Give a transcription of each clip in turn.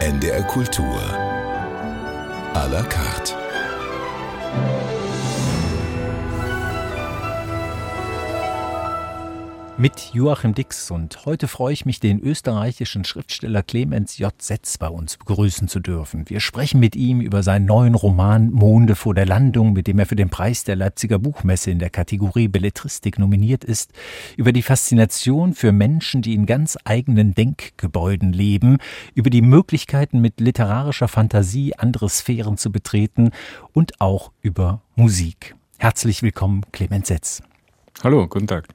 NDR Kultur. À la carte. Mit Joachim Dix und heute freue ich mich, den österreichischen Schriftsteller Clemens J. Setz bei uns begrüßen zu dürfen. Wir sprechen mit ihm über seinen neuen Roman Monde vor der Landung, mit dem er für den Preis der Leipziger Buchmesse in der Kategorie Belletristik nominiert ist, über die Faszination für Menschen, die in ganz eigenen Denkgebäuden leben, über die Möglichkeiten mit literarischer Fantasie andere Sphären zu betreten und auch über Musik. Herzlich willkommen, Clemens Setz. Hallo, guten Tag.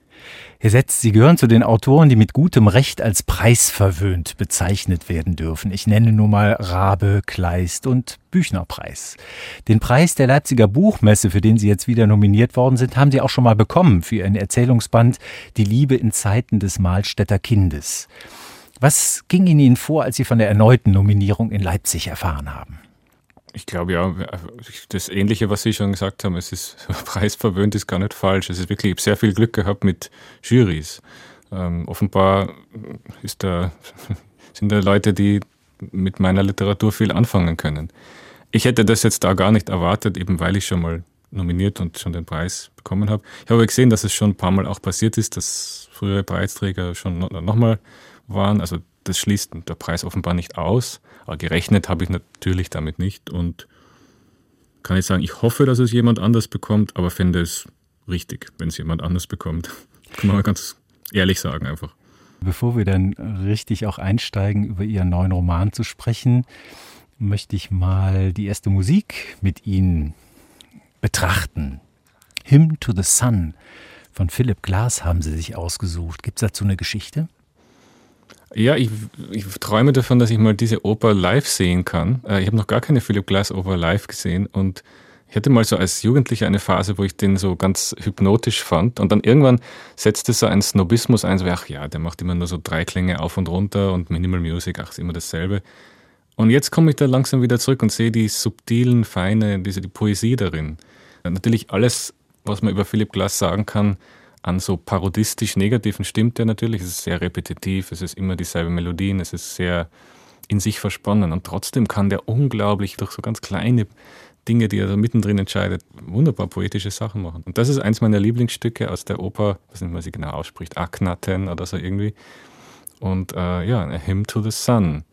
Herr Setz, Sie gehören zu den Autoren, die mit gutem Recht als preisverwöhnt bezeichnet werden dürfen. Ich nenne nur mal Rabe, Kleist und Büchnerpreis. Den Preis der Leipziger Buchmesse, für den Sie jetzt wieder nominiert worden sind, haben Sie auch schon mal bekommen für Ihren Erzählungsband Die Liebe in Zeiten des Mahlstädter Kindes. Was ging in Ihnen vor, als Sie von der erneuten Nominierung in Leipzig erfahren haben? Ich glaube ja, das Ähnliche, was Sie schon gesagt haben, es ist preisverwöhnt, ist gar nicht falsch. Es ist wirklich, ich habe sehr viel Glück gehabt mit Jurys. Ähm, offenbar da, sind da Leute, die mit meiner Literatur viel anfangen können. Ich hätte das jetzt da gar nicht erwartet, eben weil ich schon mal nominiert und schon den Preis bekommen habe. Ich habe gesehen, dass es schon ein paar Mal auch passiert ist, dass frühere Preisträger schon nochmal waren. Also das schließt der Preis offenbar nicht aus. Aber gerechnet habe ich natürlich damit nicht und kann ich sagen, ich hoffe, dass es jemand anders bekommt, aber fände es richtig, wenn es jemand anders bekommt. Kann man mal ganz ehrlich sagen einfach. Bevor wir dann richtig auch einsteigen, über Ihren neuen Roman zu sprechen, möchte ich mal die erste Musik mit Ihnen betrachten. Hymn to the Sun von Philip Glass haben Sie sich ausgesucht. Gibt es dazu eine Geschichte? Ja, ich, ich, träume davon, dass ich mal diese Oper live sehen kann. Äh, ich habe noch gar keine Philip Glass Oper live gesehen und ich hatte mal so als Jugendlicher eine Phase, wo ich den so ganz hypnotisch fand und dann irgendwann setzte so ein Snobismus ein, so ach ja, der macht immer nur so drei Klänge auf und runter und Minimal Music, ach, ist immer dasselbe. Und jetzt komme ich da langsam wieder zurück und sehe die subtilen, feine, diese, die Poesie darin. Natürlich alles, was man über Philip Glass sagen kann, an so parodistisch Negativen stimmt der natürlich. Es ist sehr repetitiv, es ist immer dieselbe Melodien, es ist sehr in sich versponnen und trotzdem kann der unglaublich durch so ganz kleine Dinge, die er da mittendrin entscheidet, wunderbar poetische Sachen machen. Und das ist eins meiner Lieblingsstücke aus der Oper, weiß nicht, man sie genau ausspricht, Aknaten oder so irgendwie. Und äh, ja, A Hymn to the Sun.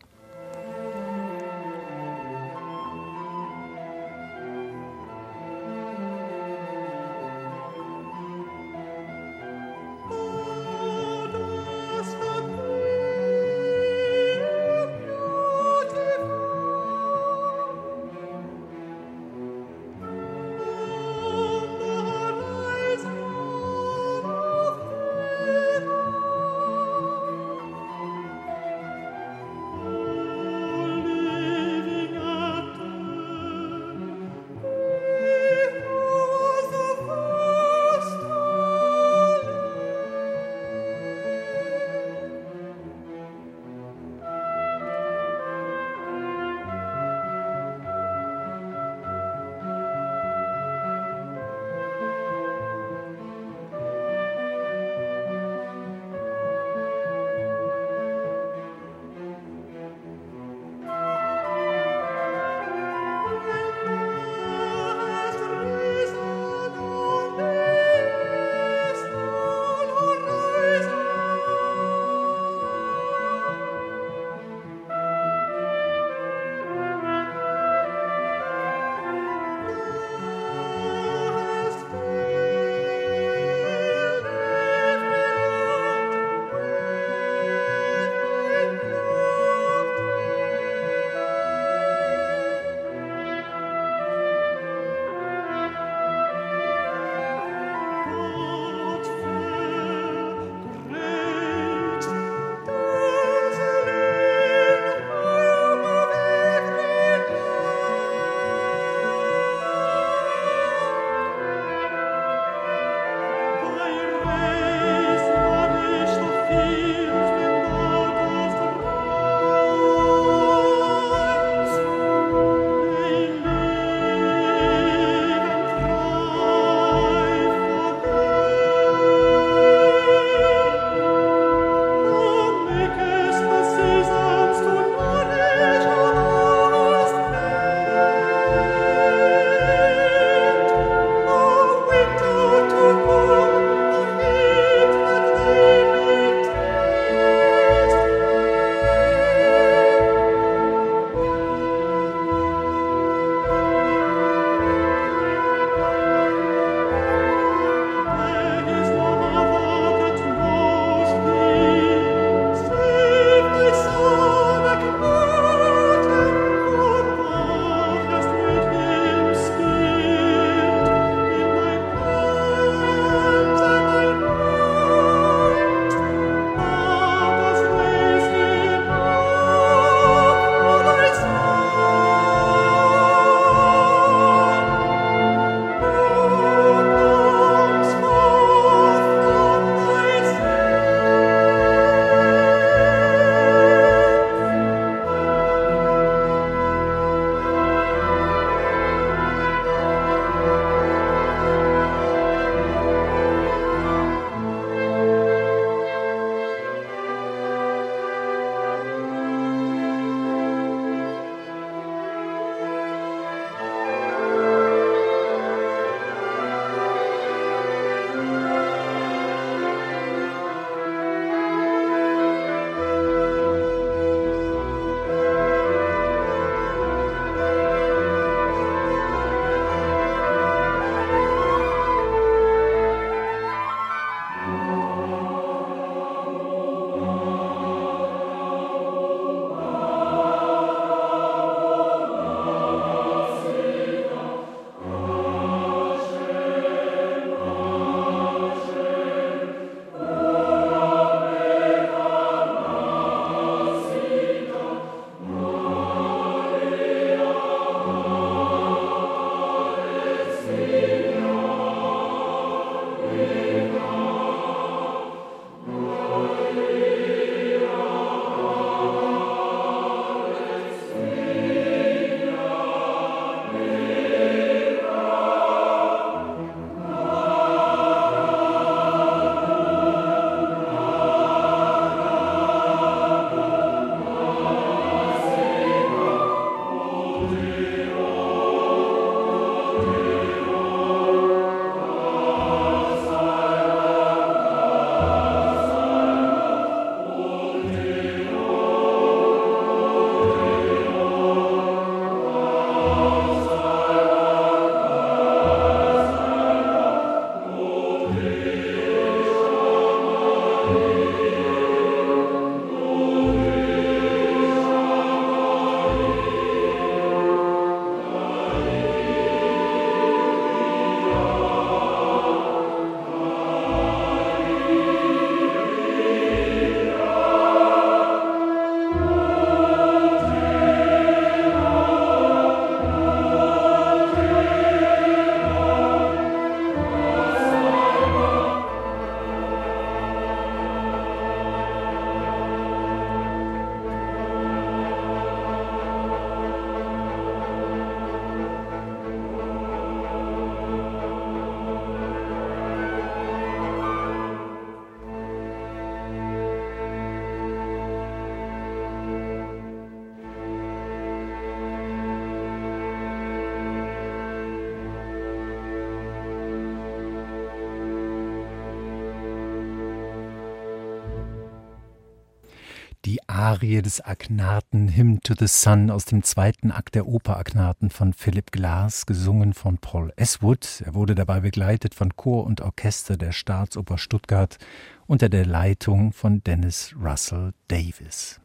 Arie des Agnaten Hymn to the Sun aus dem zweiten Akt der Oper Agnaten von Philip Glass, gesungen von Paul Eswood. Er wurde dabei begleitet von Chor und Orchester der Staatsoper Stuttgart unter der Leitung von Dennis Russell Davis.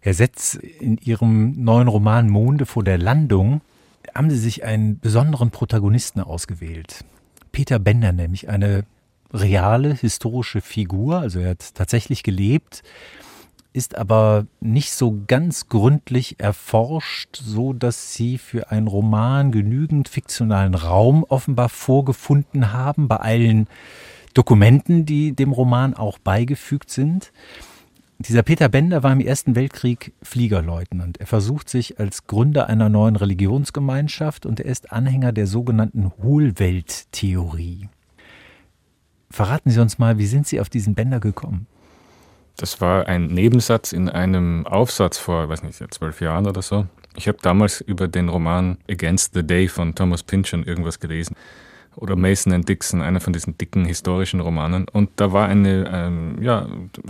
Herr Setz, in Ihrem neuen Roman Monde vor der Landung haben Sie sich einen besonderen Protagonisten ausgewählt. Peter Bender, nämlich eine reale historische Figur, also er hat tatsächlich gelebt, ist aber nicht so ganz gründlich erforscht, so dass sie für einen Roman genügend fiktionalen Raum offenbar vorgefunden haben bei allen Dokumenten, die dem Roman auch beigefügt sind. Dieser Peter Bender war im Ersten Weltkrieg Fliegerleutnant. Er versucht sich als Gründer einer neuen Religionsgemeinschaft und er ist Anhänger der sogenannten Hohlwelttheorie. Verraten Sie uns mal, wie sind Sie auf diesen Bender gekommen? Das war ein Nebensatz in einem Aufsatz vor, weiß nicht, zwölf Jahren oder so. Ich habe damals über den Roman Against the Day von Thomas Pynchon irgendwas gelesen. Oder Mason and Dixon, einer von diesen dicken historischen Romanen. Und da war eine, ähm, ja,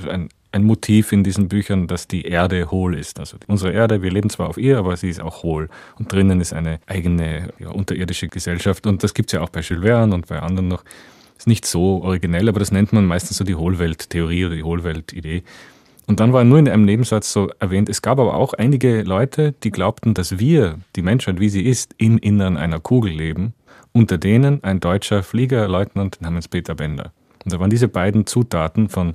ein, ein Motiv in diesen Büchern, dass die Erde hohl ist. Also unsere Erde, wir leben zwar auf ihr, aber sie ist auch hohl. Und drinnen ist eine eigene ja, unterirdische Gesellschaft. Und das gibt es ja auch bei Jules Verne und bei anderen noch. Ist nicht so originell, aber das nennt man meistens so die Hohlwelttheorie oder die Hohlweltidee. Und dann war nur in einem Nebensatz so erwähnt, es gab aber auch einige Leute, die glaubten, dass wir, die Menschheit, wie sie ist, im Innern einer Kugel leben, unter denen ein deutscher Fliegerleutnant namens Peter Bender. Und da waren diese beiden Zutaten von,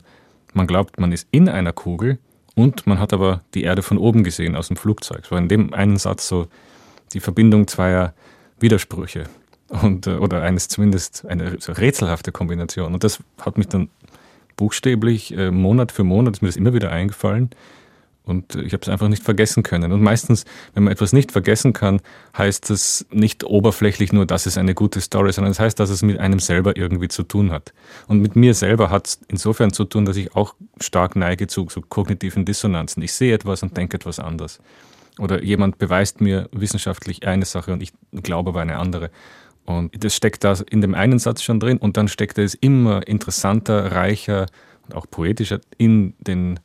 man glaubt, man ist in einer Kugel und man hat aber die Erde von oben gesehen aus dem Flugzeug. War in dem einen Satz so die Verbindung zweier Widersprüche und, äh, oder eines zumindest eine rätselhafte Kombination. Und das hat mich dann buchstäblich äh, Monat für Monat ist mir das immer wieder eingefallen. Und äh, ich habe es einfach nicht vergessen können. Und meistens, wenn man etwas nicht vergessen kann, heißt es nicht oberflächlich nur, dass es eine gute Story, sondern es das heißt, dass es mit einem selber irgendwie zu tun hat. Und mit mir selber hat es insofern zu tun, dass ich auch stark neige zu so kognitiven Dissonanzen. Ich sehe etwas und denke etwas anders. Oder jemand beweist mir wissenschaftlich eine Sache und ich glaube aber eine andere. Und das steckt da in dem einen Satz schon drin und dann steckt es immer interessanter, reicher und auch poetischer in den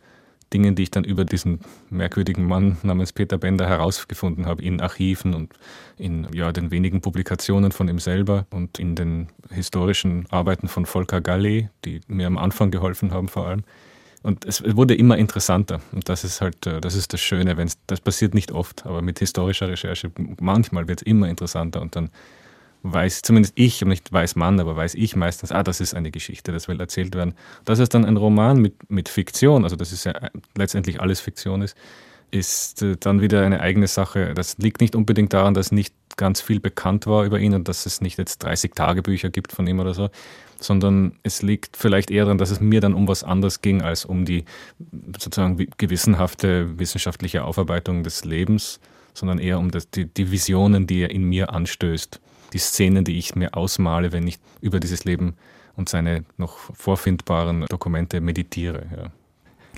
Dingen, die ich dann über diesen merkwürdigen Mann namens Peter Bender herausgefunden habe, in Archiven und in ja, den wenigen Publikationen von ihm selber und in den historischen Arbeiten von Volker Galli, die mir am Anfang geholfen haben vor allem. Und es wurde immer interessanter. Und das ist halt, äh, das ist das Schöne, wenn das passiert nicht oft, aber mit historischer Recherche manchmal wird es immer interessanter und dann weiß zumindest ich, nicht weiß man, aber weiß ich meistens, ah, das ist eine Geschichte, das will erzählt werden. Dass es dann ein Roman mit, mit Fiktion, also das ist ja letztendlich alles Fiktion ist, ist äh, dann wieder eine eigene Sache. Das liegt nicht unbedingt daran, dass nicht ganz viel bekannt war über ihn und dass es nicht jetzt 30 Tagebücher gibt von ihm oder so, sondern es liegt vielleicht eher daran, dass es mir dann um was anderes ging als um die sozusagen gewissenhafte wissenschaftliche Aufarbeitung des Lebens, sondern eher um das, die, die Visionen, die er in mir anstößt die Szenen, die ich mir ausmale, wenn ich über dieses Leben und seine noch vorfindbaren Dokumente meditiere. Ja.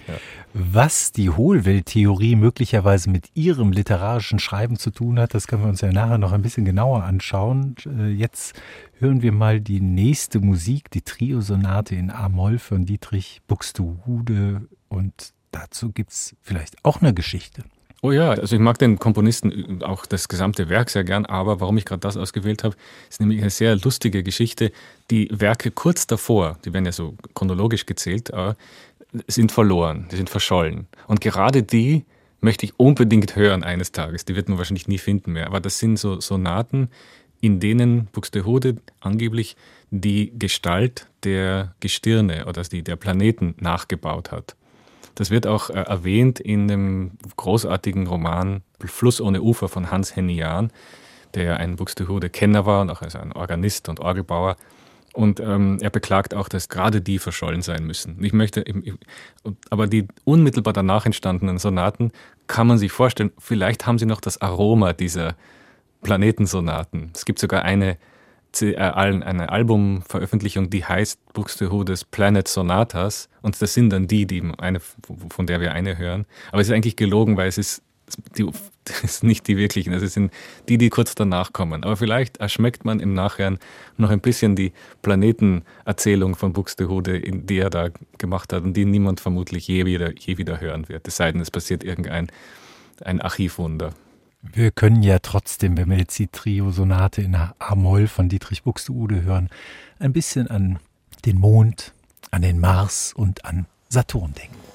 Ja. Was die Hohlwelttheorie möglicherweise mit Ihrem literarischen Schreiben zu tun hat, das können wir uns ja nachher noch ein bisschen genauer anschauen. Äh, jetzt hören wir mal die nächste Musik, die Triosonate in A-Moll von Dietrich Buxtehude. Und dazu gibt es vielleicht auch eine Geschichte. Oh ja, also ich mag den Komponisten auch das gesamte Werk sehr gern, aber warum ich gerade das ausgewählt habe, ist nämlich eine sehr lustige Geschichte. Die Werke kurz davor, die werden ja so chronologisch gezählt, äh, sind verloren, die sind verschollen. Und gerade die möchte ich unbedingt hören eines Tages. Die wird man wahrscheinlich nie finden mehr. Aber das sind so Sonaten, in denen Buxtehude angeblich die Gestalt der Gestirne oder die der Planeten nachgebaut hat. Das wird auch äh, erwähnt in dem großartigen Roman Fluss ohne Ufer von Hans Henny Jahn, der ein Buxtehude-Kenner war und auch als ein Organist und Orgelbauer. Und ähm, er beklagt auch, dass gerade die verschollen sein müssen. Ich möchte, aber die unmittelbar danach entstandenen Sonaten kann man sich vorstellen, vielleicht haben sie noch das Aroma dieser Planetensonaten. Es gibt sogar eine eine Albumveröffentlichung, die heißt Buxtehudes Planet Sonatas und das sind dann die, die eine, von der wir eine hören. Aber es ist eigentlich gelogen, weil es ist die, das sind nicht die wirklichen, das sind die, die kurz danach kommen. Aber vielleicht erschmeckt man im Nachhinein noch ein bisschen die Planetenerzählung von Buxtehude, die er da gemacht hat und die niemand vermutlich je wieder, je wieder hören wird. Es sei denn, es passiert irgendein ein Archivwunder. Wir können ja trotzdem, wenn wir jetzt die Trio-Sonate in A-Moll von Dietrich Buxtehude hören, ein bisschen an den Mond, an den Mars und an Saturn denken.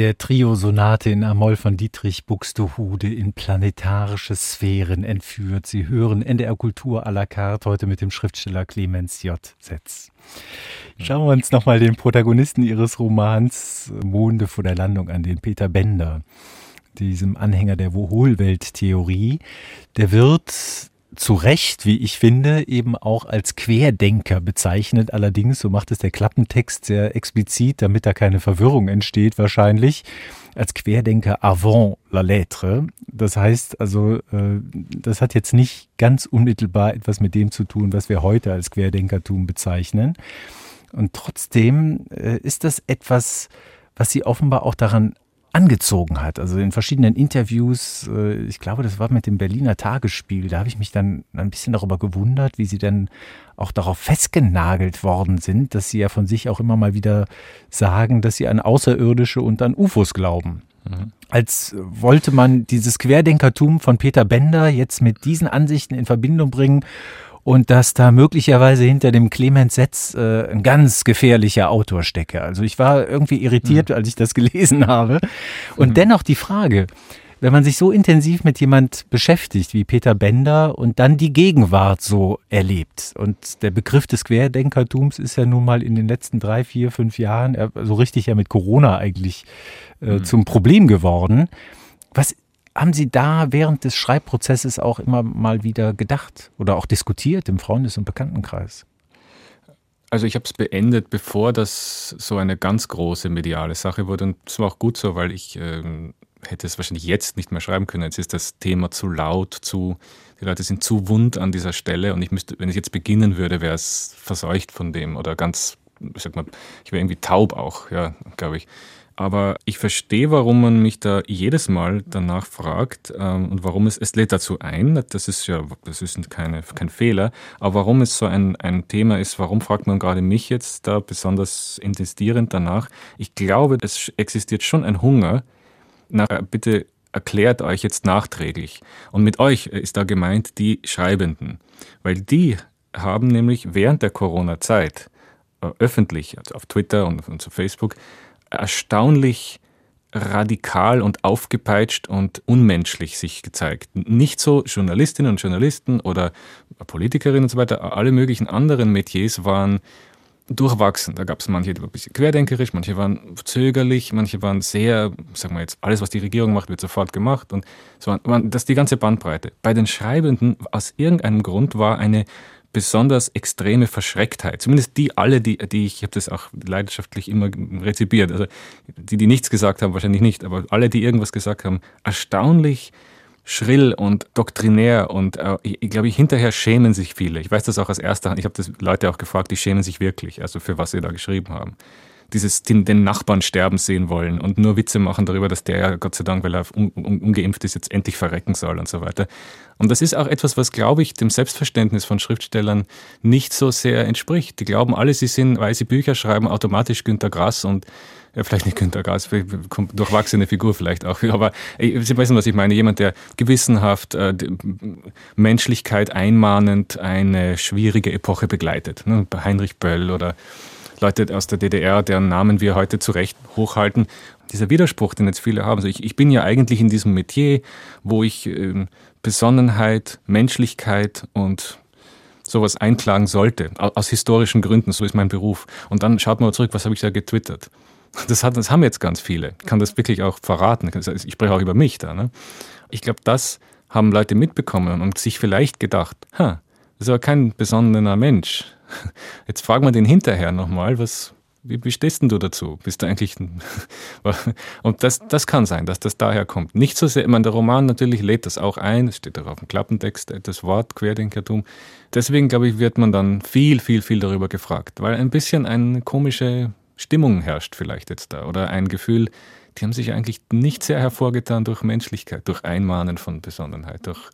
Der Trio-Sonate in Amol von Dietrich Buxtehude in planetarische Sphären entführt. Sie hören NDR Kultur à la carte heute mit dem Schriftsteller Clemens J. Setz. Schauen wir uns nochmal den Protagonisten ihres Romans Monde vor der Landung an, den Peter Bender, diesem Anhänger der Hohlwelttheorie. Der wird zu Recht, wie ich finde, eben auch als Querdenker bezeichnet. Allerdings, so macht es der Klappentext sehr explizit, damit da keine Verwirrung entsteht, wahrscheinlich, als Querdenker avant la lettre. Das heißt also, äh, das hat jetzt nicht ganz unmittelbar etwas mit dem zu tun, was wir heute als Querdenkertum bezeichnen. Und trotzdem äh, ist das etwas, was sie offenbar auch daran angezogen hat. Also in verschiedenen Interviews, äh, ich glaube, das war mit dem Berliner Tagesspiel, da habe ich mich dann ein bisschen darüber gewundert, wie sie dann auch darauf festgenagelt worden sind, dass sie ja von sich auch immer mal wieder sagen, dass sie an Außerirdische und an UFOs glauben. Mhm. Als wollte man dieses Querdenkertum von Peter Bender jetzt mit diesen Ansichten in Verbindung bringen und dass da möglicherweise hinter dem Clemens Setz äh, ein ganz gefährlicher Autor stecke. Also ich war irgendwie irritiert, mhm. als ich das gelesen habe. Und mhm. dennoch die Frage, wenn man sich so intensiv mit jemand beschäftigt wie Peter Bender und dann die Gegenwart so erlebt. Und der Begriff des Querdenkertums ist ja nun mal in den letzten drei, vier, fünf Jahren so richtig ja mit Corona eigentlich äh, mhm. zum Problem geworden. Was haben Sie da während des Schreibprozesses auch immer mal wieder gedacht oder auch diskutiert im Freundes- und Bekanntenkreis? Also ich habe es beendet, bevor das so eine ganz große mediale Sache wurde. Und es war auch gut so, weil ich ähm, hätte es wahrscheinlich jetzt nicht mehr schreiben können. Jetzt ist das Thema zu laut, zu, die Leute sind zu wund an dieser Stelle und ich müsste, wenn ich jetzt beginnen würde, wäre es verseucht von dem oder ganz, sag mal, ich wäre irgendwie taub auch, ja, glaube ich. Aber ich verstehe, warum man mich da jedes Mal danach fragt ähm, und warum es, es lädt dazu ein, das ist ja, das ist keine, kein Fehler, aber warum es so ein, ein Thema ist, warum fragt man gerade mich jetzt da besonders intensivierend danach? Ich glaube, es existiert schon ein Hunger nach, äh, bitte erklärt euch jetzt nachträglich. Und mit euch ist da gemeint die Schreibenden, weil die haben nämlich während der Corona-Zeit äh, öffentlich, also auf Twitter und, und auf Facebook, erstaunlich radikal und aufgepeitscht und unmenschlich sich gezeigt. Nicht so Journalistinnen und Journalisten oder Politikerinnen und so weiter, alle möglichen anderen Metiers waren durchwachsen. Da gab es manche, die waren ein bisschen querdenkerisch, manche waren zögerlich, manche waren sehr, sagen wir jetzt, alles, was die Regierung macht, wird sofort gemacht. Und so, das ist die ganze Bandbreite. Bei den Schreibenden, aus irgendeinem Grund, war eine besonders extreme Verschrecktheit. Zumindest die alle, die, die ich, ich habe das auch leidenschaftlich immer rezipiert. Also die, die nichts gesagt haben, wahrscheinlich nicht, aber alle, die irgendwas gesagt haben, erstaunlich schrill und doktrinär und äh, ich, ich glaube, hinterher schämen sich viele. Ich weiß das auch aus erster Hand. Ich habe das Leute auch gefragt, die schämen sich wirklich, also für was sie da geschrieben haben dieses den, den, Nachbarn sterben sehen wollen und nur Witze machen darüber, dass der ja Gott sei Dank, weil er un, un, ungeimpft ist, jetzt endlich verrecken soll und so weiter. Und das ist auch etwas, was, glaube ich, dem Selbstverständnis von Schriftstellern nicht so sehr entspricht. Die glauben alle, sie sind, weil sie Bücher schreiben, automatisch Günter Grass und ja, vielleicht nicht Günter Grass, durchwachsene Figur vielleicht auch, aber Sie wissen, was ich meine. Jemand, der gewissenhaft, äh, Menschlichkeit einmahnend eine schwierige Epoche begleitet. Ne? Heinrich Böll oder Leute aus der DDR, deren Namen wir heute zu Recht hochhalten. Dieser Widerspruch, den jetzt viele haben. Also ich, ich bin ja eigentlich in diesem Metier, wo ich äh, Besonnenheit, Menschlichkeit und sowas einklagen sollte, aus historischen Gründen, so ist mein Beruf. Und dann schaut man zurück, was habe ich da getwittert? Das, hat, das haben jetzt ganz viele. Ich kann das wirklich auch verraten. Ich spreche auch über mich da. Ne? Ich glaube, das haben Leute mitbekommen und sich vielleicht gedacht, ha, das ist aber kein besonnener Mensch. Jetzt fragen wir den hinterher nochmal, was, wie, wie stehst denn du dazu? Bist du eigentlich. Und das, das kann sein, dass das daher kommt. Nicht so sehr, ich meine, der Roman natürlich lädt das auch ein, es steht auch auf dem Klappentext, das Wort Querdenkertum. Deswegen, glaube ich, wird man dann viel, viel, viel darüber gefragt, weil ein bisschen eine komische Stimmung herrscht vielleicht jetzt da oder ein Gefühl, die haben sich eigentlich nicht sehr hervorgetan durch Menschlichkeit, durch Einmahnen von Besonnenheit, durch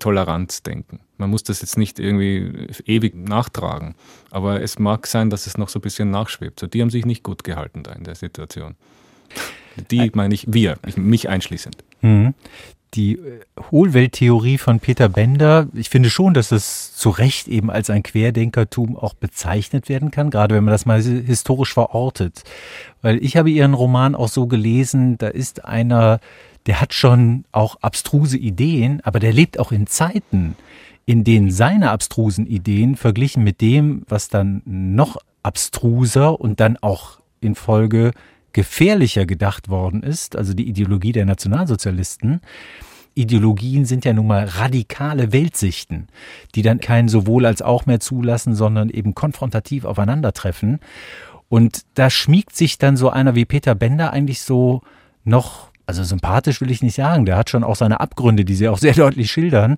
Toleranz denken. Man muss das jetzt nicht irgendwie ewig nachtragen, aber es mag sein, dass es noch so ein bisschen nachschwebt. So, die haben sich nicht gut gehalten da in der Situation. Die meine ich wir, mich einschließend. Mhm. Die äh, Hohlwelttheorie von Peter Bender, ich finde schon, dass es zu Recht eben als ein Querdenkertum auch bezeichnet werden kann, gerade wenn man das mal historisch verortet. Weil ich habe Ihren Roman auch so gelesen, da ist einer der hat schon auch abstruse Ideen, aber der lebt auch in Zeiten, in denen seine abstrusen Ideen verglichen mit dem, was dann noch abstruser und dann auch in Folge gefährlicher gedacht worden ist, also die Ideologie der Nationalsozialisten, Ideologien sind ja nun mal radikale Weltsichten, die dann kein sowohl als auch mehr zulassen, sondern eben konfrontativ aufeinandertreffen. Und da schmiegt sich dann so einer wie Peter Bender eigentlich so noch also sympathisch will ich nicht sagen, der hat schon auch seine Abgründe, die sie auch sehr deutlich schildern,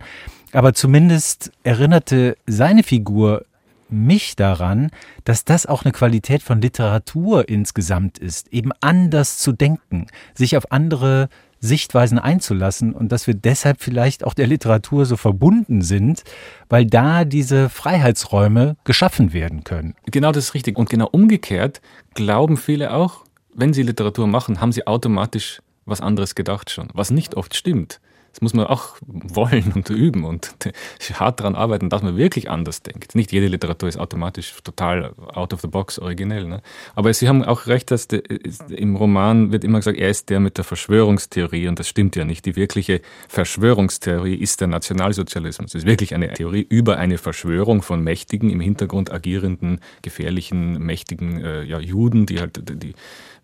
aber zumindest erinnerte seine Figur mich daran, dass das auch eine Qualität von Literatur insgesamt ist, eben anders zu denken, sich auf andere Sichtweisen einzulassen und dass wir deshalb vielleicht auch der Literatur so verbunden sind, weil da diese Freiheitsräume geschaffen werden können. Genau das ist richtig. Und genau umgekehrt glauben viele auch, wenn sie Literatur machen, haben sie automatisch was anderes gedacht schon, was nicht oft stimmt. Das muss man auch wollen und üben und hart daran arbeiten, dass man wirklich anders denkt. Nicht jede Literatur ist automatisch total out of the box originell. Ne? Aber Sie haben auch recht, dass de, im Roman wird immer gesagt, er ist der mit der Verschwörungstheorie und das stimmt ja nicht. Die wirkliche Verschwörungstheorie ist der Nationalsozialismus. Es ist wirklich eine Theorie über eine Verschwörung von mächtigen, im Hintergrund agierenden, gefährlichen, mächtigen äh, ja, Juden, die halt die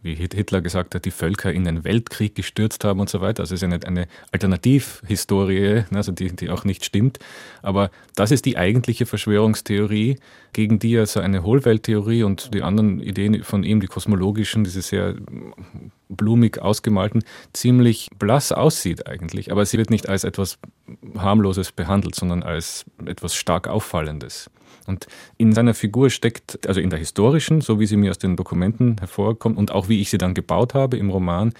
wie Hitler gesagt hat, die Völker in den Weltkrieg gestürzt haben und so weiter. Also es ist eine, eine Alternativhistorie, ne, also die, die auch nicht stimmt. Aber das ist die eigentliche Verschwörungstheorie, gegen die also eine Hohlwelttheorie und die anderen Ideen von ihm, die kosmologischen, diese sehr blumig ausgemalten, ziemlich blass aussieht eigentlich. Aber sie wird nicht als etwas harmloses behandelt, sondern als etwas stark auffallendes. Und in seiner Figur steckt, also in der historischen, so wie sie mir aus den Dokumenten hervorkommt und auch wie ich sie dann gebaut habe im Roman,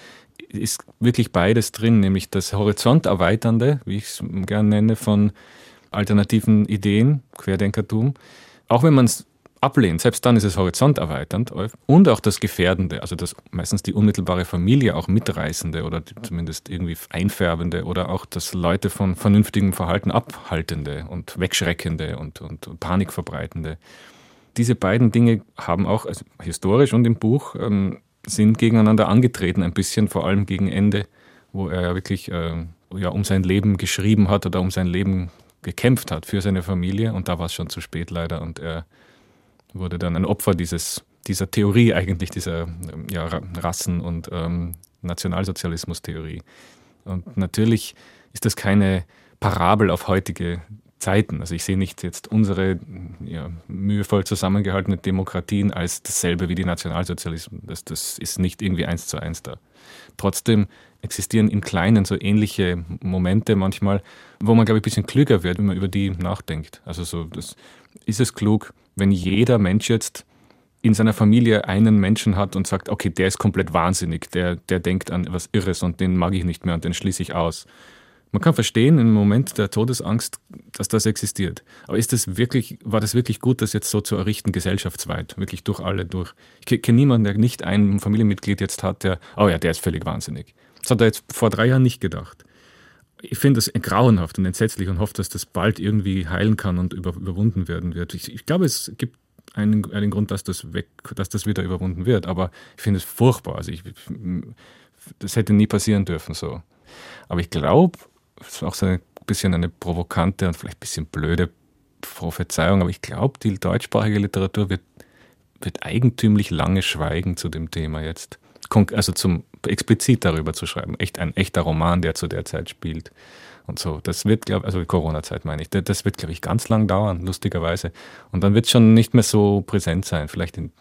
ist wirklich beides drin, nämlich das Horizonterweiternde, wie ich es gerne nenne, von alternativen Ideen, Querdenkertum. Auch wenn man es ablehnt, selbst dann ist es horizonterweiternd und auch das Gefährdende, also das meistens die unmittelbare Familie auch mitreißende oder zumindest irgendwie einfärbende oder auch das Leute von vernünftigem Verhalten abhaltende und wegschreckende und, und Panik verbreitende. Diese beiden Dinge haben auch also historisch und im Buch ähm, sind gegeneinander angetreten, ein bisschen vor allem gegen Ende, wo er ja wirklich äh, ja, um sein Leben geschrieben hat oder um sein Leben gekämpft hat für seine Familie und da war es schon zu spät leider und er wurde dann ein Opfer dieses, dieser Theorie eigentlich, dieser ähm, ja, Rassen- und ähm, Nationalsozialismus-Theorie. Und natürlich ist das keine Parabel auf heutige Zeiten. Also ich sehe nicht jetzt unsere ja, mühevoll zusammengehaltene Demokratien als dasselbe wie die Nationalsozialismus. Das, das ist nicht irgendwie eins zu eins da. Trotzdem existieren im Kleinen so ähnliche Momente manchmal, wo man, glaube ich, ein bisschen klüger wird, wenn man über die nachdenkt. Also so, das, ist es klug, wenn jeder Mensch jetzt in seiner Familie einen Menschen hat und sagt, okay, der ist komplett wahnsinnig, der, der denkt an was Irres und den mag ich nicht mehr und den schließe ich aus. Man kann verstehen im Moment der Todesangst, dass das existiert. Aber ist das wirklich, war das wirklich gut, das jetzt so zu errichten, gesellschaftsweit, wirklich durch alle durch? Ich kenne niemanden, der nicht ein Familienmitglied jetzt hat, der, oh ja, der ist völlig wahnsinnig. Das hat er jetzt vor drei Jahren nicht gedacht ich finde das grauenhaft und entsetzlich und hoffe, dass das bald irgendwie heilen kann und über, überwunden werden wird. Ich, ich, glaube, es gibt einen, einen Grund, dass das, weg, dass das wieder überwunden wird, aber ich finde es furchtbar. Also ich, das hätte nie passieren dürfen so. Aber ich glaube, ist auch so ein bisschen eine provokante und vielleicht ein bisschen blöde Prophezeiung, aber ich glaube, die deutschsprachige Literatur wird, wird eigentümlich lange schweigen zu dem Thema jetzt also zum explizit darüber zu schreiben. Echt ein echter Roman, der zu der Zeit spielt. Und so. Das wird, glaube also Corona-Zeit meine ich, das wird, glaube ich, ganz lang dauern, lustigerweise. Und dann wird es schon nicht mehr so präsent sein. Vielleicht in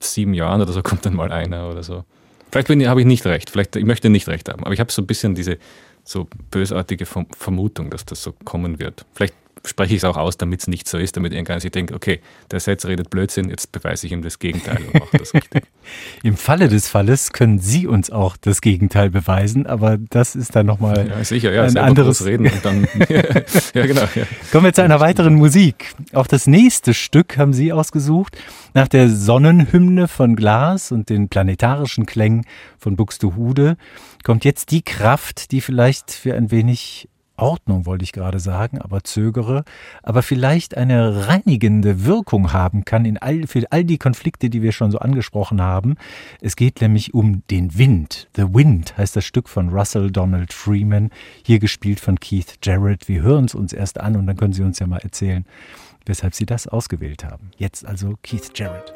sieben Jahren oder so kommt dann mal einer oder so. Vielleicht habe ich nicht recht, vielleicht, ich möchte nicht recht haben, aber ich habe so ein bisschen diese so bösartige Vermutung, dass das so kommen wird. Vielleicht spreche ich es auch aus, damit es nicht so ist, damit irgendeiner sich denkt, okay, der Setz redet Blödsinn, jetzt beweise ich ihm das Gegenteil und mache das richtig. Im Falle des Falles können Sie uns auch das Gegenteil beweisen, aber das ist dann nochmal ja, sicher, ja, ein anderes reden und dann ja, genau. Ja. Kommen wir zu einer weiteren Musik. Auch das nächste Stück haben Sie ausgesucht. Nach der Sonnenhymne von Glas und den planetarischen Klängen von Buxtehude kommt jetzt die Kraft, die vielleicht für ein wenig Ordnung, wollte ich gerade sagen, aber zögere, aber vielleicht eine reinigende Wirkung haben kann in all, für all die Konflikte, die wir schon so angesprochen haben. Es geht nämlich um den Wind. The Wind heißt das Stück von Russell Donald Freeman, hier gespielt von Keith Jarrett. Wir hören es uns erst an und dann können Sie uns ja mal erzählen, weshalb Sie das ausgewählt haben. Jetzt also Keith Jarrett.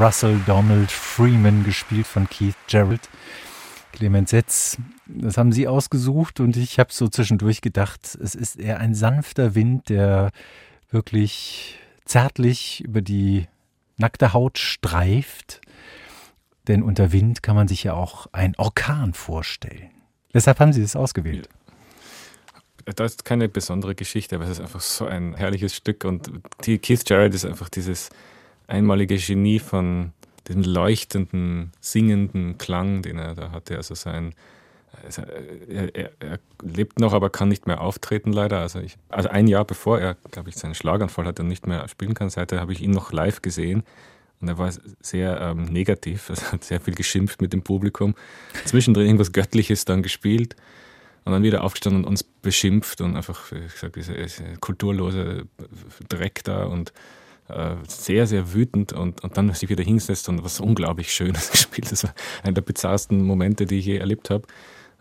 Russell Donald Freeman, gespielt von Keith Jarrett. Clemens Setz, das haben Sie ausgesucht und ich habe so zwischendurch gedacht, es ist eher ein sanfter Wind, der wirklich zärtlich über die nackte Haut streift. Denn unter Wind kann man sich ja auch einen Orkan vorstellen. Deshalb haben Sie es ausgewählt. Das ist keine besondere Geschichte, aber es ist einfach so ein herrliches Stück und Keith Jarrett ist einfach dieses einmalige Genie von diesem leuchtenden, singenden Klang, den er da hatte. Also sein, er, er, er, lebt noch, aber kann nicht mehr auftreten leider. Also, ich, also ein Jahr bevor er, glaube ich, seinen Schlaganfall hatte und nicht mehr spielen kann, seither habe ich ihn noch live gesehen. Und er war sehr ähm, negativ, also hat sehr viel geschimpft mit dem Publikum. Zwischendrin irgendwas Göttliches dann gespielt und dann wieder aufgestanden und uns beschimpft und einfach, ich sage, diese, diese kulturlose Dreck da und äh, sehr, sehr wütend und, und dann sich wieder hingesetzt und was unglaublich Schönes gespielt. Das war einer der bizarrsten Momente, die ich je erlebt habe.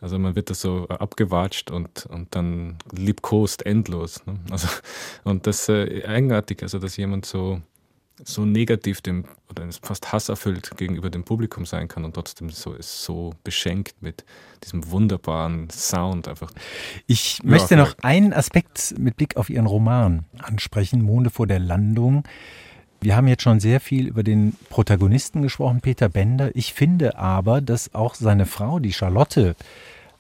Also man wird da so abgewatscht und, und dann liebkost endlos. Ne? Also, und das äh, eigenartig, also dass jemand so so negativ dem oder fast hasserfüllt gegenüber dem Publikum sein kann und trotzdem so ist so beschenkt mit diesem wunderbaren Sound einfach. Ich ja, möchte noch einen Aspekt mit Blick auf Ihren Roman ansprechen, Monde vor der Landung. Wir haben jetzt schon sehr viel über den Protagonisten gesprochen, Peter Bender. Ich finde aber, dass auch seine Frau, die Charlotte,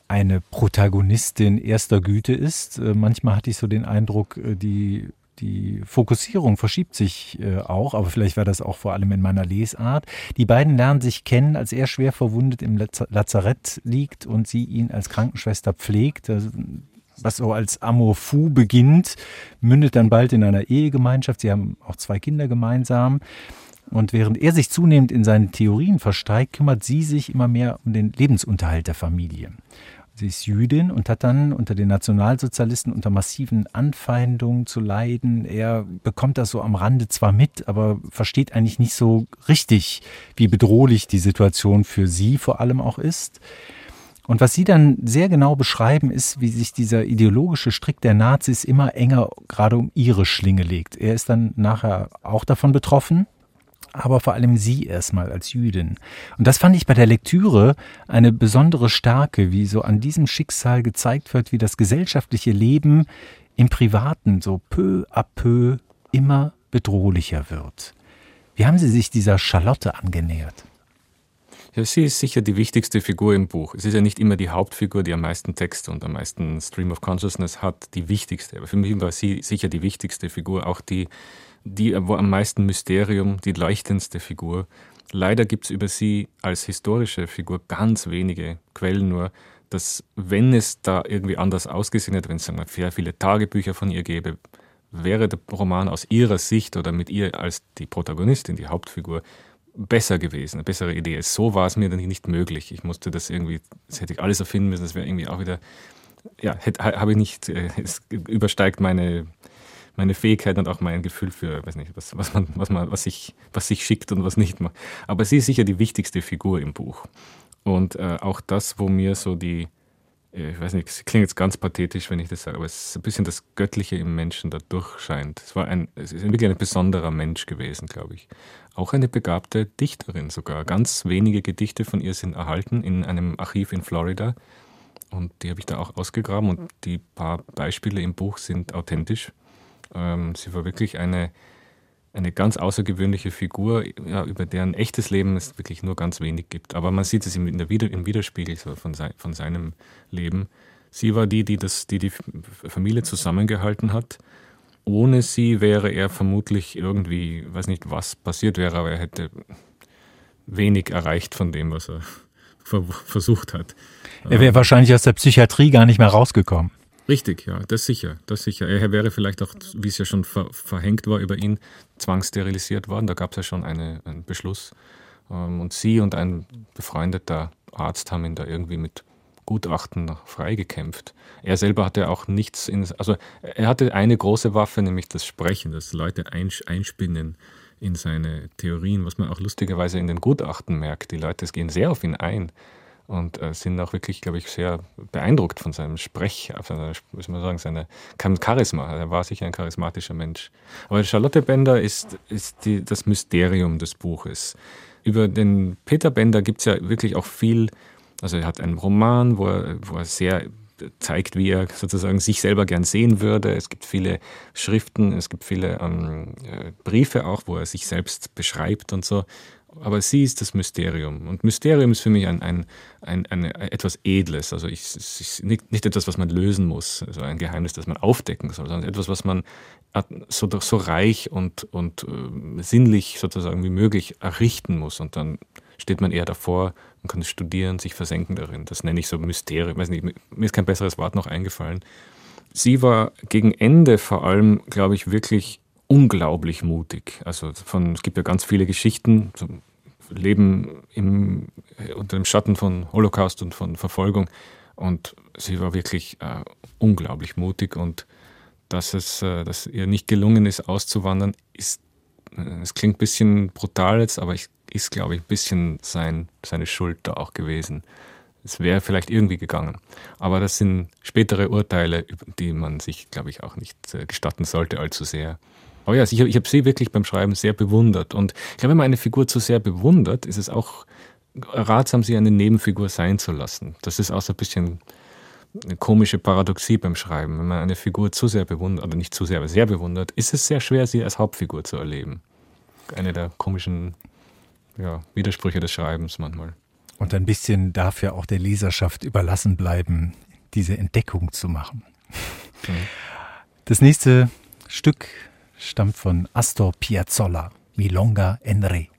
eine Protagonistin erster Güte ist. Äh, manchmal hatte ich so den Eindruck, äh, die die Fokussierung verschiebt sich äh, auch, aber vielleicht war das auch vor allem in meiner Lesart. Die beiden lernen sich kennen, als er schwer verwundet im Lazarett liegt und sie ihn als Krankenschwester pflegt. Was so als Amour fou beginnt, mündet dann bald in einer Ehegemeinschaft. Sie haben auch zwei Kinder gemeinsam. Und während er sich zunehmend in seinen Theorien versteigt, kümmert sie sich immer mehr um den Lebensunterhalt der Familie. Sie ist Jüdin und hat dann unter den Nationalsozialisten unter massiven Anfeindungen zu leiden. Er bekommt das so am Rande zwar mit, aber versteht eigentlich nicht so richtig, wie bedrohlich die Situation für sie vor allem auch ist. Und was Sie dann sehr genau beschreiben, ist, wie sich dieser ideologische Strick der Nazis immer enger gerade um ihre Schlinge legt. Er ist dann nachher auch davon betroffen, aber vor allem sie erstmal als Jüdin. Und das fand ich bei der Lektüre eine besondere Stärke, wie so an diesem Schicksal gezeigt wird, wie das gesellschaftliche Leben im Privaten so peu à peu immer bedrohlicher wird. Wie haben Sie sich dieser Charlotte angenähert? Ja, sie ist sicher die wichtigste Figur im Buch. Es ist ja nicht immer die Hauptfigur, die am meisten Text und am meisten Stream of Consciousness hat, die wichtigste. Aber für mich war sie sicher die wichtigste Figur, auch die die wo am meisten Mysterium, die leuchtendste Figur. Leider gibt es über sie als historische Figur ganz wenige Quellen nur, dass wenn es da irgendwie anders ausgesehen hätte, wenn es sehr viele Tagebücher von ihr gäbe, wäre der Roman aus ihrer Sicht oder mit ihr als die Protagonistin, die Hauptfigur, besser gewesen, eine bessere Idee. So war es mir dann nicht möglich. Ich musste das irgendwie, das hätte ich alles erfinden müssen, das wäre irgendwie auch wieder, ja, habe ich nicht, äh, es übersteigt meine meine Fähigkeit und auch mein Gefühl für, weiß nicht, was, was man, was man, was sich, was sich schickt und was nicht. Aber sie ist sicher die wichtigste Figur im Buch. Und äh, auch das, wo mir so die, äh, ich weiß nicht, es klingt jetzt ganz pathetisch, wenn ich das sage, aber es ist ein bisschen das Göttliche im Menschen da durchscheint. Es war ein, es ist wirklich ein besonderer Mensch gewesen, glaube ich. Auch eine begabte Dichterin sogar. Ganz wenige Gedichte von ihr sind erhalten in einem Archiv in Florida. Und die habe ich da auch ausgegraben und die paar Beispiele im Buch sind authentisch. Ähm, sie war wirklich eine, eine ganz außergewöhnliche Figur, ja, über deren echtes Leben es wirklich nur ganz wenig gibt. Aber man sieht es im, Wider-, im Widerspiegel so von, sein, von seinem Leben. Sie war die, die, das, die die Familie zusammengehalten hat. Ohne sie wäre er vermutlich irgendwie, weiß nicht, was passiert wäre, aber er hätte wenig erreicht von dem, was er versucht hat. Er wäre wahrscheinlich aus der Psychiatrie gar nicht mehr rausgekommen. Richtig, ja, das sicher, das sicher. Er wäre vielleicht auch, wie es ja schon ver verhängt war über ihn, zwangssterilisiert worden. Da gab es ja schon eine, einen Beschluss. Ähm, und sie und ein befreundeter Arzt haben ihn da irgendwie mit Gutachten freigekämpft. Er selber hatte auch nichts in, also er hatte eine große Waffe, nämlich das Sprechen, das Leute einspinnen in seine Theorien, was man auch lustigerweise in den Gutachten merkt. Die Leute gehen sehr auf ihn ein. Und äh, sind auch wirklich, glaube ich, sehr beeindruckt von seinem Sprech, von seiner, muss man sagen, seine Charisma. Er war sicher ein charismatischer Mensch. Aber Charlotte Bender ist, ist die, das Mysterium des Buches. Über den Peter Bender gibt es ja wirklich auch viel, also er hat einen Roman, wo er, wo er sehr zeigt, wie er sozusagen sich selber gern sehen würde. Es gibt viele Schriften, es gibt viele ähm, äh, Briefe auch, wo er sich selbst beschreibt und so. Aber sie ist das Mysterium. Und Mysterium ist für mich ein, ein, ein, ein etwas Edles. Also ich, ist nicht, nicht etwas, was man lösen muss, also ein Geheimnis, das man aufdecken soll, sondern etwas, was man so, so reich und, und äh, sinnlich sozusagen wie möglich errichten muss. Und dann steht man eher davor und kann studieren, sich versenken darin. Das nenne ich so Mysterium. Weiß nicht, mir ist kein besseres Wort noch eingefallen. Sie war gegen Ende vor allem, glaube ich, wirklich unglaublich mutig. Also von, es gibt ja ganz viele Geschichten, so Leben im, unter dem Schatten von Holocaust und von Verfolgung. Und sie war wirklich äh, unglaublich mutig und dass es äh, dass ihr nicht gelungen ist, auszuwandern, ist, äh, es klingt ein bisschen brutal jetzt, aber ich, ist, glaube ich, ein bisschen sein, seine Schuld da auch gewesen. Es wäre vielleicht irgendwie gegangen. Aber das sind spätere Urteile, die man sich, glaube ich, auch nicht äh, gestatten sollte allzu sehr. Aber ja, ich, ich habe sie wirklich beim Schreiben sehr bewundert. Und ich glaube, wenn man eine Figur zu sehr bewundert, ist es auch ratsam, sie eine Nebenfigur sein zu lassen. Das ist auch so ein bisschen eine komische Paradoxie beim Schreiben. Wenn man eine Figur zu sehr bewundert, oder nicht zu sehr, aber sehr bewundert, ist es sehr schwer, sie als Hauptfigur zu erleben. Eine der komischen ja, Widersprüche des Schreibens manchmal. Und ein bisschen darf ja auch der Leserschaft überlassen bleiben, diese Entdeckung zu machen. Mhm. Das nächste Stück stammt von Astor Piazzolla, Milonga en Re.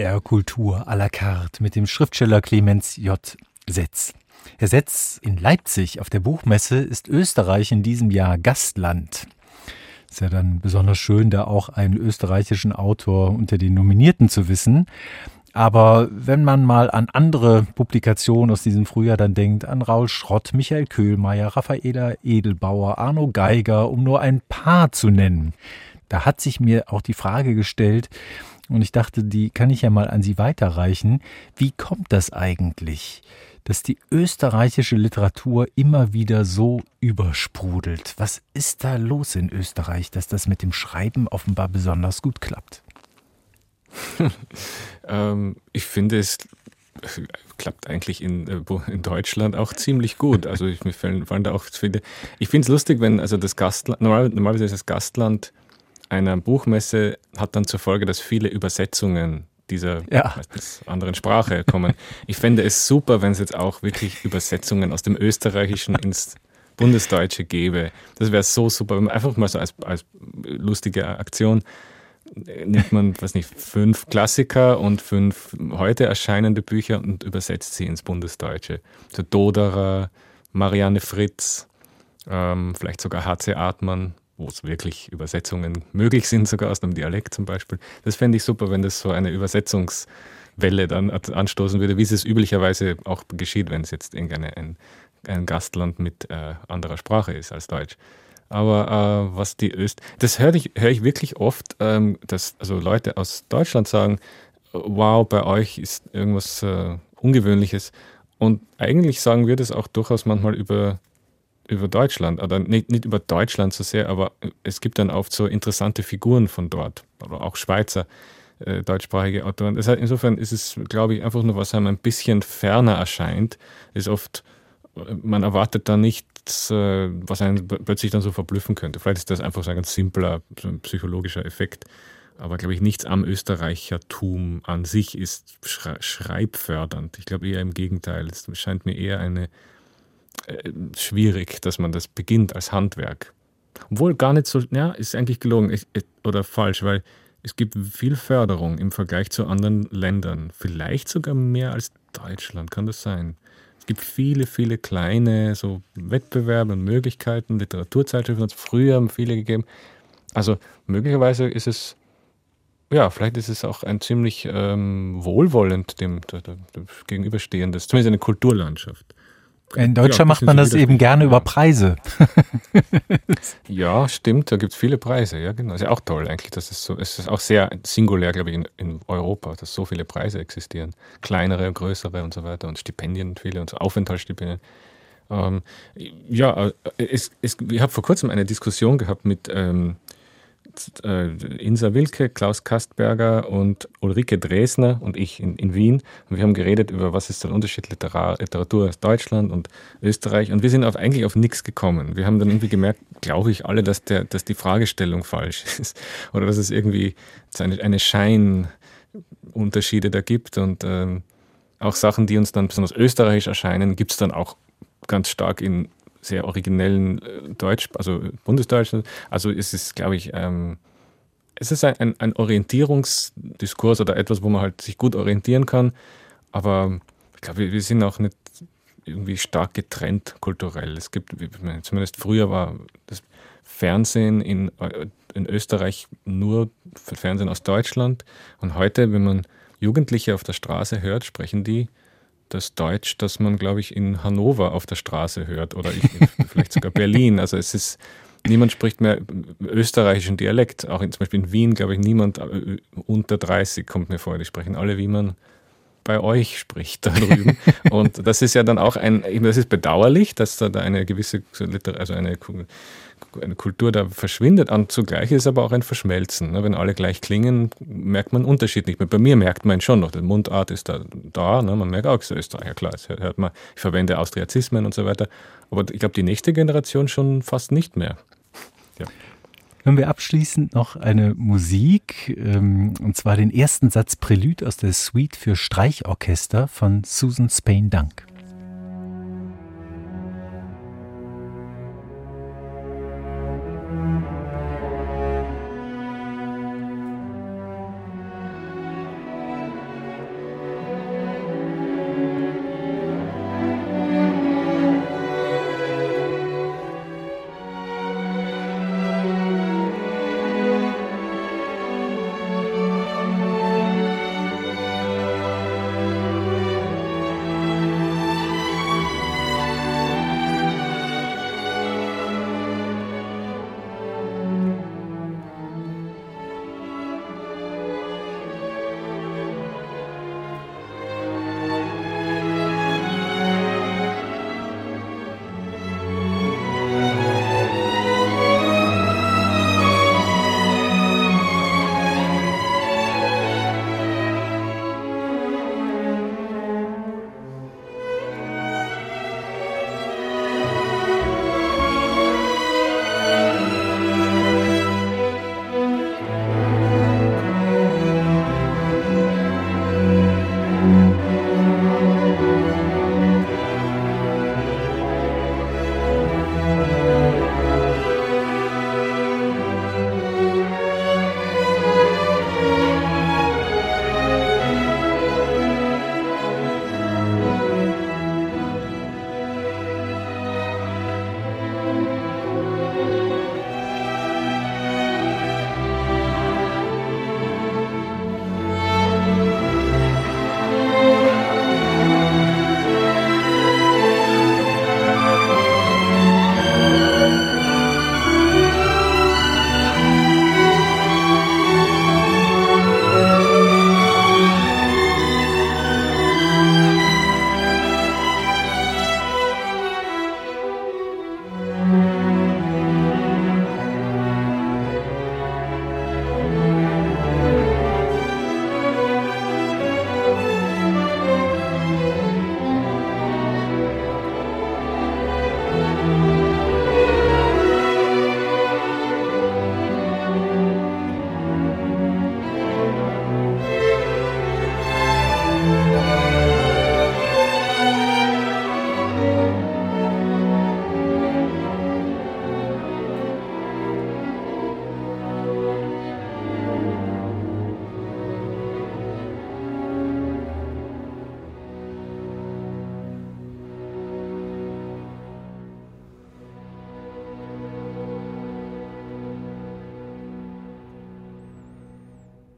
NDR Kultur à la carte mit dem Schriftsteller Clemens J. Setz. Herr Setz, in Leipzig auf der Buchmesse ist Österreich in diesem Jahr Gastland. Ist ja dann besonders schön, da auch einen österreichischen Autor unter den Nominierten zu wissen. Aber wenn man mal an andere Publikationen aus diesem Frühjahr dann denkt, an Raul Schrott, Michael Köhlmeier, Raffaela Edelbauer, Arno Geiger, um nur ein paar zu nennen, da hat sich mir auch die Frage gestellt, und ich dachte, die kann ich ja mal an Sie weiterreichen. Wie kommt das eigentlich, dass die österreichische Literatur immer wieder so übersprudelt? Was ist da los in Österreich, dass das mit dem Schreiben offenbar besonders gut klappt? ähm, ich finde es klappt eigentlich in, äh, in Deutschland auch ziemlich gut. Also ich, mir fallen, fallen da auch viele. Ich finde es lustig, wenn also das Gastland, normalerweise ist das Gastland einer Buchmesse hat dann zur Folge, dass viele Übersetzungen dieser ja. anderen Sprache kommen. Ich fände es super, wenn es jetzt auch wirklich Übersetzungen aus dem Österreichischen ins Bundesdeutsche gäbe. Das wäre so super. Einfach mal so als, als lustige Aktion nimmt man, weiß nicht, fünf Klassiker und fünf heute erscheinende Bücher und übersetzt sie ins Bundesdeutsche. So Doderer, Marianne Fritz, ähm, vielleicht sogar H.C. Artmann, wo es wirklich Übersetzungen möglich sind, sogar aus einem Dialekt zum Beispiel. Das fände ich super, wenn das so eine Übersetzungswelle dann anstoßen würde, wie es üblicherweise auch geschieht, wenn es jetzt irgendein ein, ein Gastland mit äh, anderer Sprache ist als Deutsch. Aber äh, was die Öst, das höre ich, hör ich wirklich oft, ähm, dass also Leute aus Deutschland sagen, wow, bei euch ist irgendwas äh, Ungewöhnliches. Und eigentlich sagen wir das auch durchaus manchmal über über Deutschland, oder nicht, nicht über Deutschland so sehr, aber es gibt dann oft so interessante Figuren von dort, oder auch Schweizer äh, deutschsprachige Autoren. Das heißt, insofern ist es, glaube ich, einfach nur, was einem ein bisschen ferner erscheint, ist oft, man erwartet da nichts, äh, was einen plötzlich dann so verblüffen könnte. Vielleicht ist das einfach so ein ganz simpler so ein psychologischer Effekt. Aber glaube ich, nichts am Österreichertum an sich ist schreibfördernd. Ich glaube eher im Gegenteil. Es scheint mir eher eine äh, schwierig, dass man das beginnt als Handwerk. Obwohl gar nicht so, ja, ist eigentlich gelogen oder falsch, weil es gibt viel Förderung im Vergleich zu anderen Ländern. Vielleicht sogar mehr als Deutschland, kann das sein? Es gibt viele, viele kleine so Wettbewerbe und Möglichkeiten. Literaturzeitschriften hat es früher viele gegeben. Also möglicherweise ist es, ja, vielleicht ist es auch ein ziemlich ähm, wohlwollend dem, dem, dem gegenüberstehendes, zumindest eine Kulturlandschaft. In Deutschland ja, macht man das eben gerne über Preise. ja, stimmt, da gibt es viele Preise, ja, genau. Ist ja auch toll eigentlich. Das ist so, es ist auch sehr singulär, glaube ich, in, in, Europa, dass so viele Preise existieren. Kleinere größere und so weiter und Stipendien viele und so Aufenthaltsstipendien. Ähm, ja, äh, es, es, ich habe vor kurzem eine Diskussion gehabt mit ähm, äh, Insa Wilke, Klaus Kastberger und Ulrike Dresner und ich in, in Wien. Und wir haben geredet über, was ist der Unterschied Literar, Literatur aus Deutschland und Österreich. Und wir sind auf, eigentlich auf nichts gekommen. Wir haben dann irgendwie gemerkt, glaube ich, alle, dass, der, dass die Fragestellung falsch ist. Oder dass es irgendwie eine, eine Scheinunterschiede da gibt. Und ähm, auch Sachen, die uns dann besonders österreichisch erscheinen, gibt es dann auch ganz stark in sehr originellen äh, Deutsch, also Bundesdeutschen. Also es ist, glaube ich, ähm, es ist ein, ein, Orientierungsdiskurs oder etwas, wo man halt sich gut orientieren kann. Aber ich glaube, wir sind auch nicht irgendwie stark getrennt kulturell. Es gibt, zumindest früher war das Fernsehen in, äh, in Österreich nur Fernsehen aus Deutschland. Und heute, wenn man Jugendliche auf der Straße hört, sprechen die das Deutsch, das man, glaube ich, in Hannover auf der Straße hört oder ich, vielleicht sogar Berlin. Also es ist, niemand spricht mehr österreichischen Dialekt. Auch in, zum Beispiel in Wien, glaube ich, niemand äh, unter 30 kommt mir vor. Die sprechen alle, wie man bei euch spricht da drüben. Und das ist ja dann auch ein, das ist bedauerlich, dass da eine gewisse, also eine eine Kultur da verschwindet. Und zugleich ist aber auch ein Verschmelzen. Ne? Wenn alle gleich klingen, merkt man Unterschied nicht mehr. Bei mir merkt man schon noch, die Mundart ist da, da ne? man merkt auch, ist Österreicher, klar, das hört man, ich verwende Austriazismen und so weiter. Aber ich glaube, die nächste Generation schon fast nicht mehr. Ja. Hören wir abschließend noch eine Musik, ähm, und zwar den ersten Satz Prälude aus der Suite für Streichorchester von Susan Spain Dunk.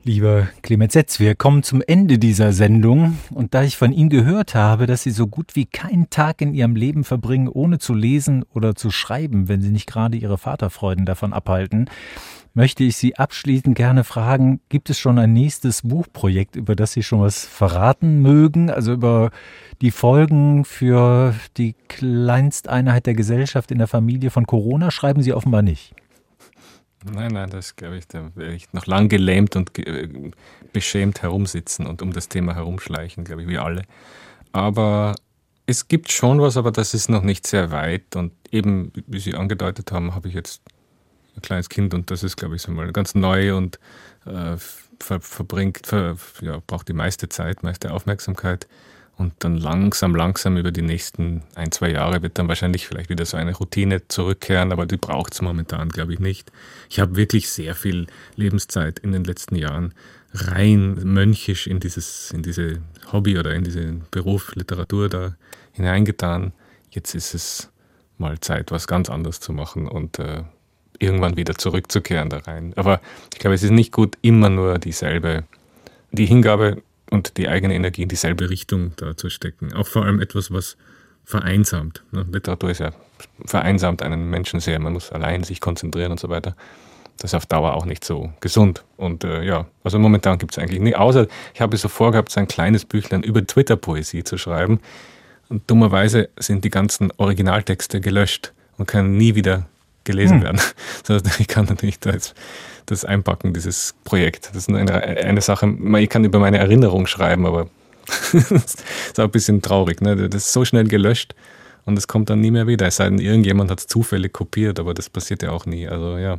Lieber Clemens Setz, wir kommen zum Ende dieser Sendung und da ich von Ihnen gehört habe, dass Sie so gut wie keinen Tag in Ihrem Leben verbringen, ohne zu lesen oder zu schreiben, wenn Sie nicht gerade Ihre Vaterfreuden davon abhalten, möchte ich Sie abschließend gerne fragen, gibt es schon ein nächstes Buchprojekt, über das Sie schon was verraten mögen, also über die Folgen für die Kleinsteinheit der Gesellschaft in der Familie von Corona schreiben Sie offenbar nicht. Nein, nein, das glaube ich, da werde ich noch lang gelähmt und ge beschämt herumsitzen und um das Thema herumschleichen, glaube ich, wie alle. Aber es gibt schon was, aber das ist noch nicht sehr weit. Und eben, wie Sie angedeutet haben, habe ich jetzt ein kleines Kind und das ist, glaube ich, so mal ganz neu und äh, ver verbringt, ver ja, braucht die meiste Zeit, meiste Aufmerksamkeit. Und dann langsam, langsam über die nächsten ein, zwei Jahre wird dann wahrscheinlich vielleicht wieder so eine Routine zurückkehren, aber die braucht es momentan, glaube ich, nicht. Ich habe wirklich sehr viel Lebenszeit in den letzten Jahren rein mönchisch in dieses, in diese Hobby oder in diesen Beruf Literatur da hineingetan. Jetzt ist es mal Zeit, was ganz anderes zu machen und äh, irgendwann wieder zurückzukehren da rein. Aber ich glaube, es ist nicht gut, immer nur dieselbe, die Hingabe und die eigene Energie in dieselbe Richtung da zu stecken. Auch vor allem etwas, was vereinsamt. Ne? Literatur ist ja vereinsamt einen Menschen sehr. Man muss allein sich konzentrieren und so weiter. Das ist auf Dauer auch nicht so gesund. Und äh, ja, also momentan gibt es eigentlich nicht. Außer ich habe so vorgehabt, so ein kleines Büchlein über Twitter-Poesie zu schreiben. Und dummerweise sind die ganzen Originaltexte gelöscht und können nie wieder gelesen hm. werden. Ich kann natürlich da jetzt das einpacken, dieses Projekt. Das ist eine, eine Sache, ich kann über meine Erinnerung schreiben, aber das ist auch ein bisschen traurig. Ne? Das ist so schnell gelöscht und es kommt dann nie mehr wieder. Es sei denn, irgendjemand hat es zufällig kopiert, aber das passiert ja auch nie. Also ja,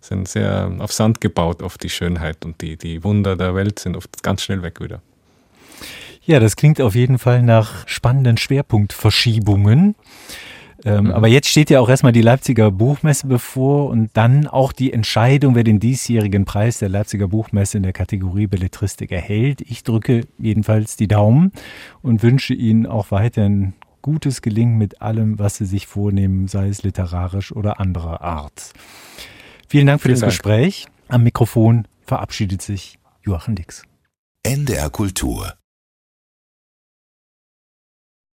sind sehr auf Sand gebaut, oft die Schönheit und die, die Wunder der Welt sind oft ganz schnell weg wieder. Ja, das klingt auf jeden Fall nach spannenden Schwerpunktverschiebungen. Ähm, mhm. Aber jetzt steht ja auch erstmal die Leipziger Buchmesse bevor und dann auch die Entscheidung, wer den diesjährigen Preis der Leipziger Buchmesse in der Kategorie Belletristik erhält. Ich drücke jedenfalls die Daumen und wünsche Ihnen auch weiterhin gutes Gelingen mit allem, was Sie sich vornehmen, sei es literarisch oder anderer Art. Vielen Dank für Vielen das Dank. Gespräch. Am Mikrofon verabschiedet sich Joachim Dix. NDR Kultur